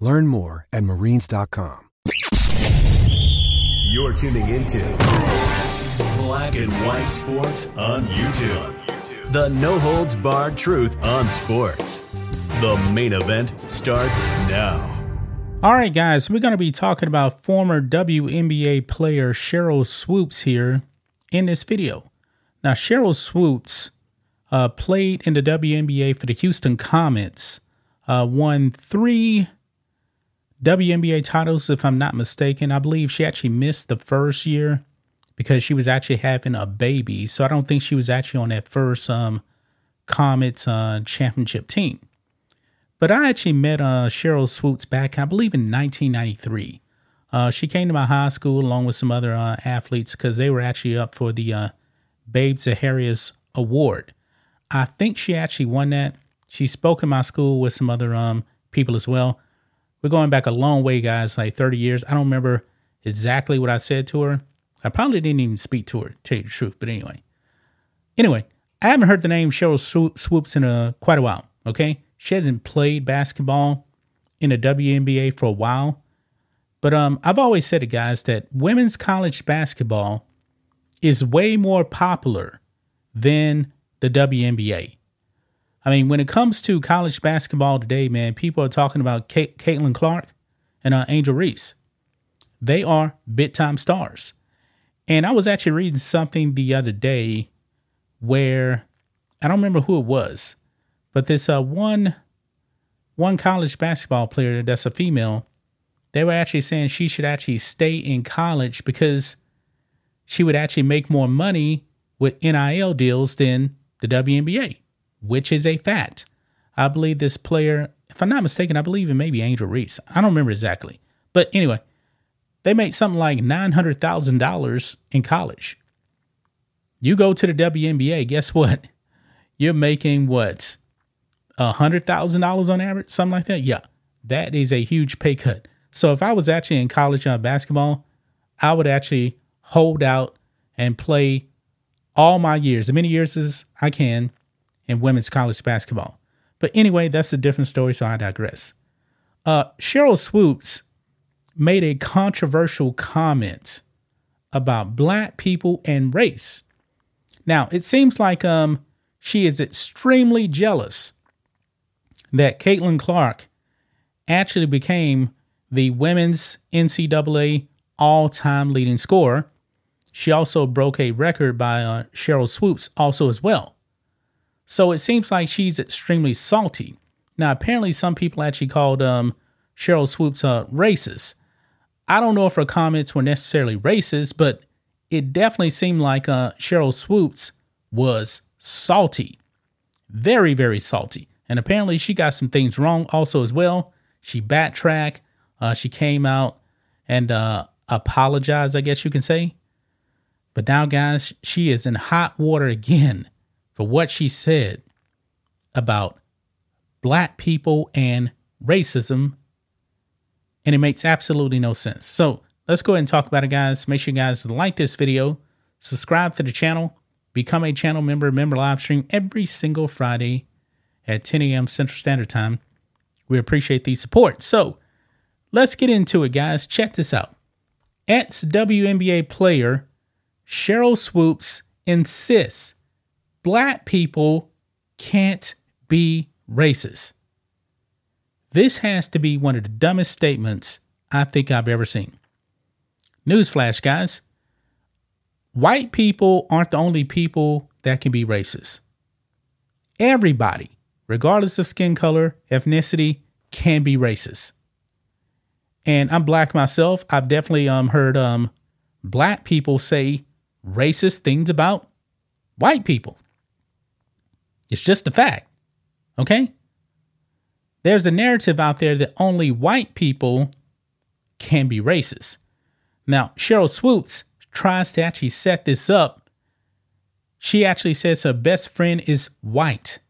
Learn more at marines.com. You're tuning into Black and White Sports on YouTube. The no holds barred truth on sports. The main event starts now. All right, guys, we're going to be talking about former WNBA player Sheryl Swoopes here in this video. Now, Sheryl Swoopes uh, played in the WNBA for the Houston Comets, uh, won three WNBA titles, if I'm not mistaken. I believe she actually missed the first year because she was actually having a baby. So I don't think she was actually on that first um, Comets uh, championship team. But I actually met uh, Sheryl Swoopes back, I believe, in 1993. Uh, she came to my high school along with some other uh, athletes because they were actually up for the uh, Babe Zaharias Award. I think she actually won that. She spoke in my school with some other um, people as well. We're going back a long way, guys, like 30 years. I don't remember exactly what I said to her. I probably didn't even speak to her, to tell you the truth. But anyway, anyway, I haven't heard the name Sheryl Swoopes in a quite a while. Okay, she hasn't played basketball in the WNBA for a while. But um, I've always said it, guys, that women's college basketball is way more popular than the WNBA. I mean, when it comes to college basketball today, man, people are talking about Caitlin Clark and uh, Angel Reese. They are big time stars. And I was actually reading something the other day where I don't remember who it was, but this uh, one one college basketball player that's a female, they were actually saying she should actually stay in college because she would actually make more money with NIL deals than the WNBA, which is a fact. I believe this player, if I'm not mistaken, I believe it may be Angel Reese. I don't remember exactly. But anyway, they made something like $900,000 in college. You go to the WNBA, guess what? You're making what? $100,000 on average? Something like that? Yeah. That is a huge pay cut. So if I was actually in college on basketball, I would actually hold out and play all my years, as many years as I can, in women's college basketball. But anyway, that's a different story, so I digress. Uh, Sheryl Swoopes made a controversial comment about black people and race. Now, it seems like um, she is extremely jealous that Caitlin Clark actually became the women's NCAA all time leading scorer. She also broke a record by uh, Sheryl Swoopes, also as well. So it seems like she's extremely salty. Now, apparently, some people actually called um, Sheryl Swoopes uh, racist. I don't know if her comments were necessarily racist, but it definitely seemed like uh, Sheryl Swoopes was salty. Very, very salty. And apparently she got some things wrong also as well. She backtracked. Uh, she came out and uh, apologized, I guess you can say. But now, guys, she is in hot water again for what she said about black people and racism and it makes absolutely no sense. So let's go ahead and talk about it, guys. Make sure you guys like this video, subscribe to the channel, become a channel member, member live stream every single Friday at 10 a.m. Central Standard Time. We appreciate the support. So let's get into it, guys. Check this out. Ex WNBA player Sheryl Swoopes insists black people can't be racist. This has to be one of the dumbest statements I think I've ever seen. Newsflash, guys. White people aren't the only people that can be racist. Everybody, regardless of skin color, ethnicity, can be racist. And I'm black myself. I've definitely um heard um black people say racist things about white people. It's just a fact. Okay? There's a narrative out there that only white people can be racist. Now, Sheryl Swoopes tries to actually set this up. She actually says her best friend is white.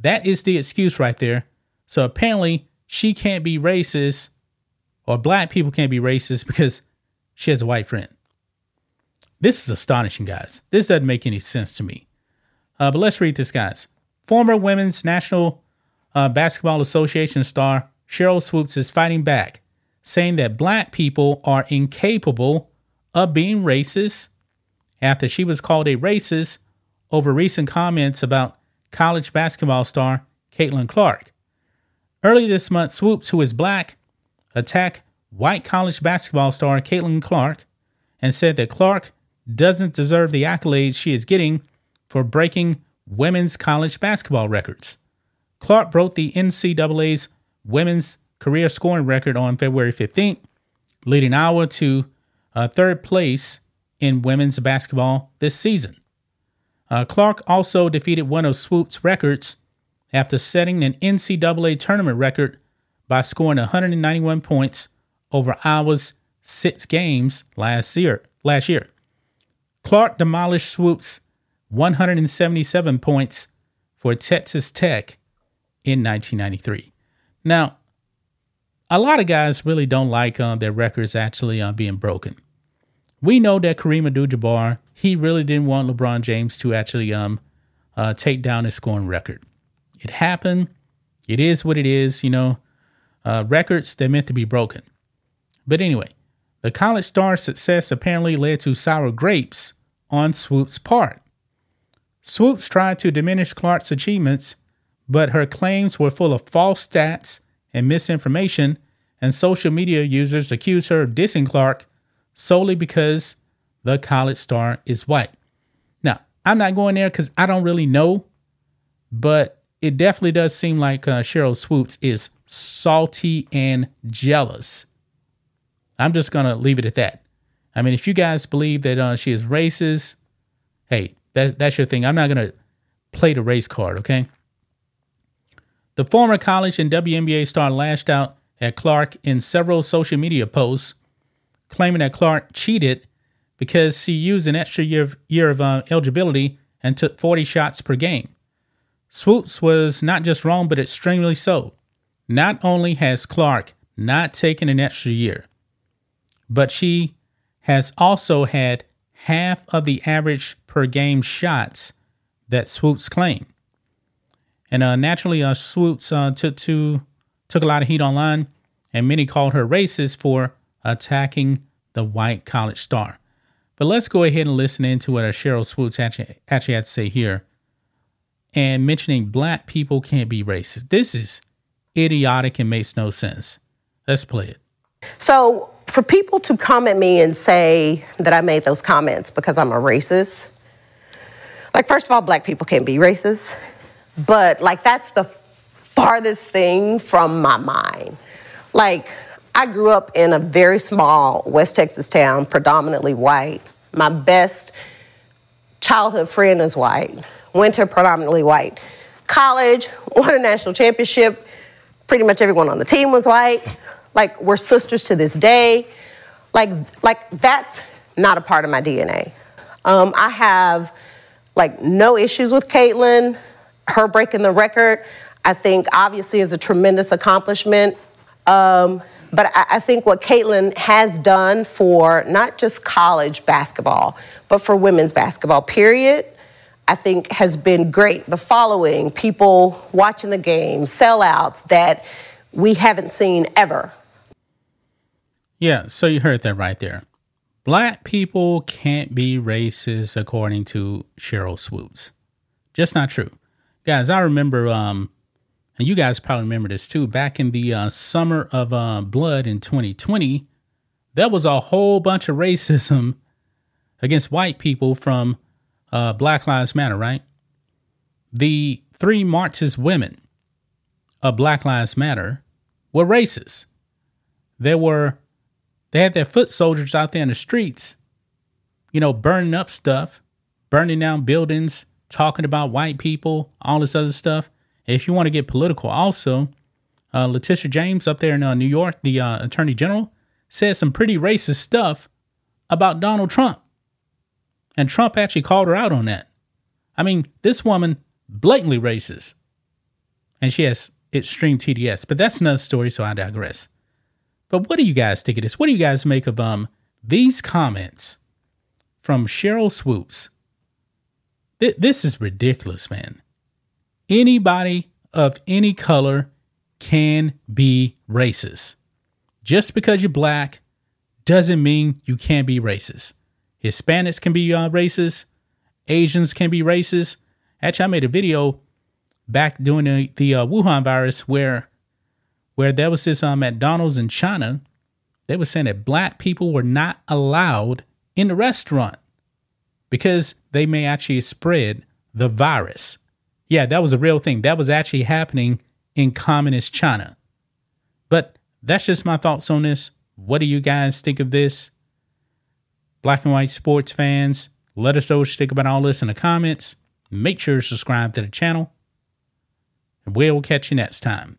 That is the excuse right there. So apparently, she can't be racist, or black people can't be racist because she has a white friend. This is astonishing, guys. This doesn't make any sense to me. Uh, but let's read this, guys. Former Women's National uh, Basketball Association star Sheryl Swoopes is fighting back, saying that black people are incapable of being racist after she was called a racist over recent comments about college basketball star Caitlin Clark. Early this month, Swoopes, who is black, attacked white college basketball star Caitlin Clark and said that Clark doesn't deserve the accolades she is getting for breaking women's college basketball records. Clark broke the NCAA's women's career scoring record on February 15th, leading Iowa to uh, third place in women's basketball this season. Uh, Clark also defeated one of Swoopes' records after setting an NCAA tournament record by scoring 191 points over Iowa's six games last year. Last year, Clark demolished Swoopes' 177 points for Texas Tech in 1993. Now, a lot of guys really don't like uh, their records actually uh, being broken. We know that Kareem Abdul-Jabbar, he really didn't want LeBron James to actually um uh, take down his scoring record. It happened. It is what it is. You know, uh, records they're meant to be broken. But anyway, the college star's success apparently led to sour grapes on Swoopes' part. Swoopes tried to diminish Clark's achievements, but her claims were full of false stats and misinformation, and social media users accused her of dissing Clark solely because the college star is white. Now, I'm not going there because I don't really know, but it definitely does seem like uh, Sheryl Swoopes is salty and jealous. I'm just going to leave it at that. I mean, if you guys believe that uh, she is racist, hey, that, that's your thing. I'm not going to play the race card, okay? The former college and WNBA star lashed out at Clark in several social media posts, claiming that Clark cheated because she used an extra year of, year of uh, eligibility and took 40 shots per game. Swoopes was not just wrong, but extremely so. Not only has Clark not taken an extra year, but she has also had half of the average per game shots that Swoopes claimed. And uh, naturally, uh, Swoopes uh, took to took a lot of heat online, and many called her racist for attacking the white college star. But let's go ahead and listen into what Cheryl Sheryl Swoopes actually, actually had to say here, and mentioning black people can't be racist. This is idiotic and makes no sense. Let's play it. So for people to come at me and say that I made those comments because I'm a racist, like, first of all, black people can't be racist, but like, that's the farthest thing from my mind. Like, I grew up in a very small West Texas town, predominantly white. My best childhood friend is white, went to predominantly white. College, won a national championship. Pretty much everyone on the team was white. Like, we're sisters to this day. Like, like that's not a part of my DNA. Um, I have like no issues with Caitlin. Her breaking the record, I think obviously is a tremendous accomplishment. Um, but I, I, think what Caitlin has done for not just college basketball, but for women's basketball, period, I think has been great. The following, people watching the game, sellouts that we haven't seen ever yeah, so you heard that right there. Black people can't be racist according to Sheryl Swoopes. Just not true. Guys, I remember um and you guys probably remember this too. Back in the uh, summer of uh, blood in 2020, there was a whole bunch of racism against white people from uh, Black Lives Matter, right? The three Marxist women of Black Lives Matter were racist. There were, they had their foot soldiers out there in the streets, you know, burning up stuff, burning down buildings, talking about white people, all this other stuff. If you want to get political, also, uh, Letitia James up there in uh, New York, the uh, Attorney General, said some pretty racist stuff about Donald Trump. And Trump actually called her out on that. I mean, this woman blatantly racist. And she has extreme TDS, but that's another story, so I digress. But what do you guys think of this? What do you guys make of um these comments from Sheryl Swoopes? Th- this is ridiculous, man. Anybody of any color can be racist. Just because you're black doesn't mean you can't be racist. Hispanics can be uh, racist. Asians can be racist. Actually, I made a video back during the, the uh, Wuhan virus where where there was this um, McDonald's in China. They were saying that black people were not allowed in the restaurant because they may actually spread the virus. Yeah, that was a real thing. That was actually happening in communist China. But that's just my thoughts on this. What do you guys think of this? Black and white sports fans, let us know what you think about all this in the comments. Make sure to subscribe to the channel. And we'll catch you next time.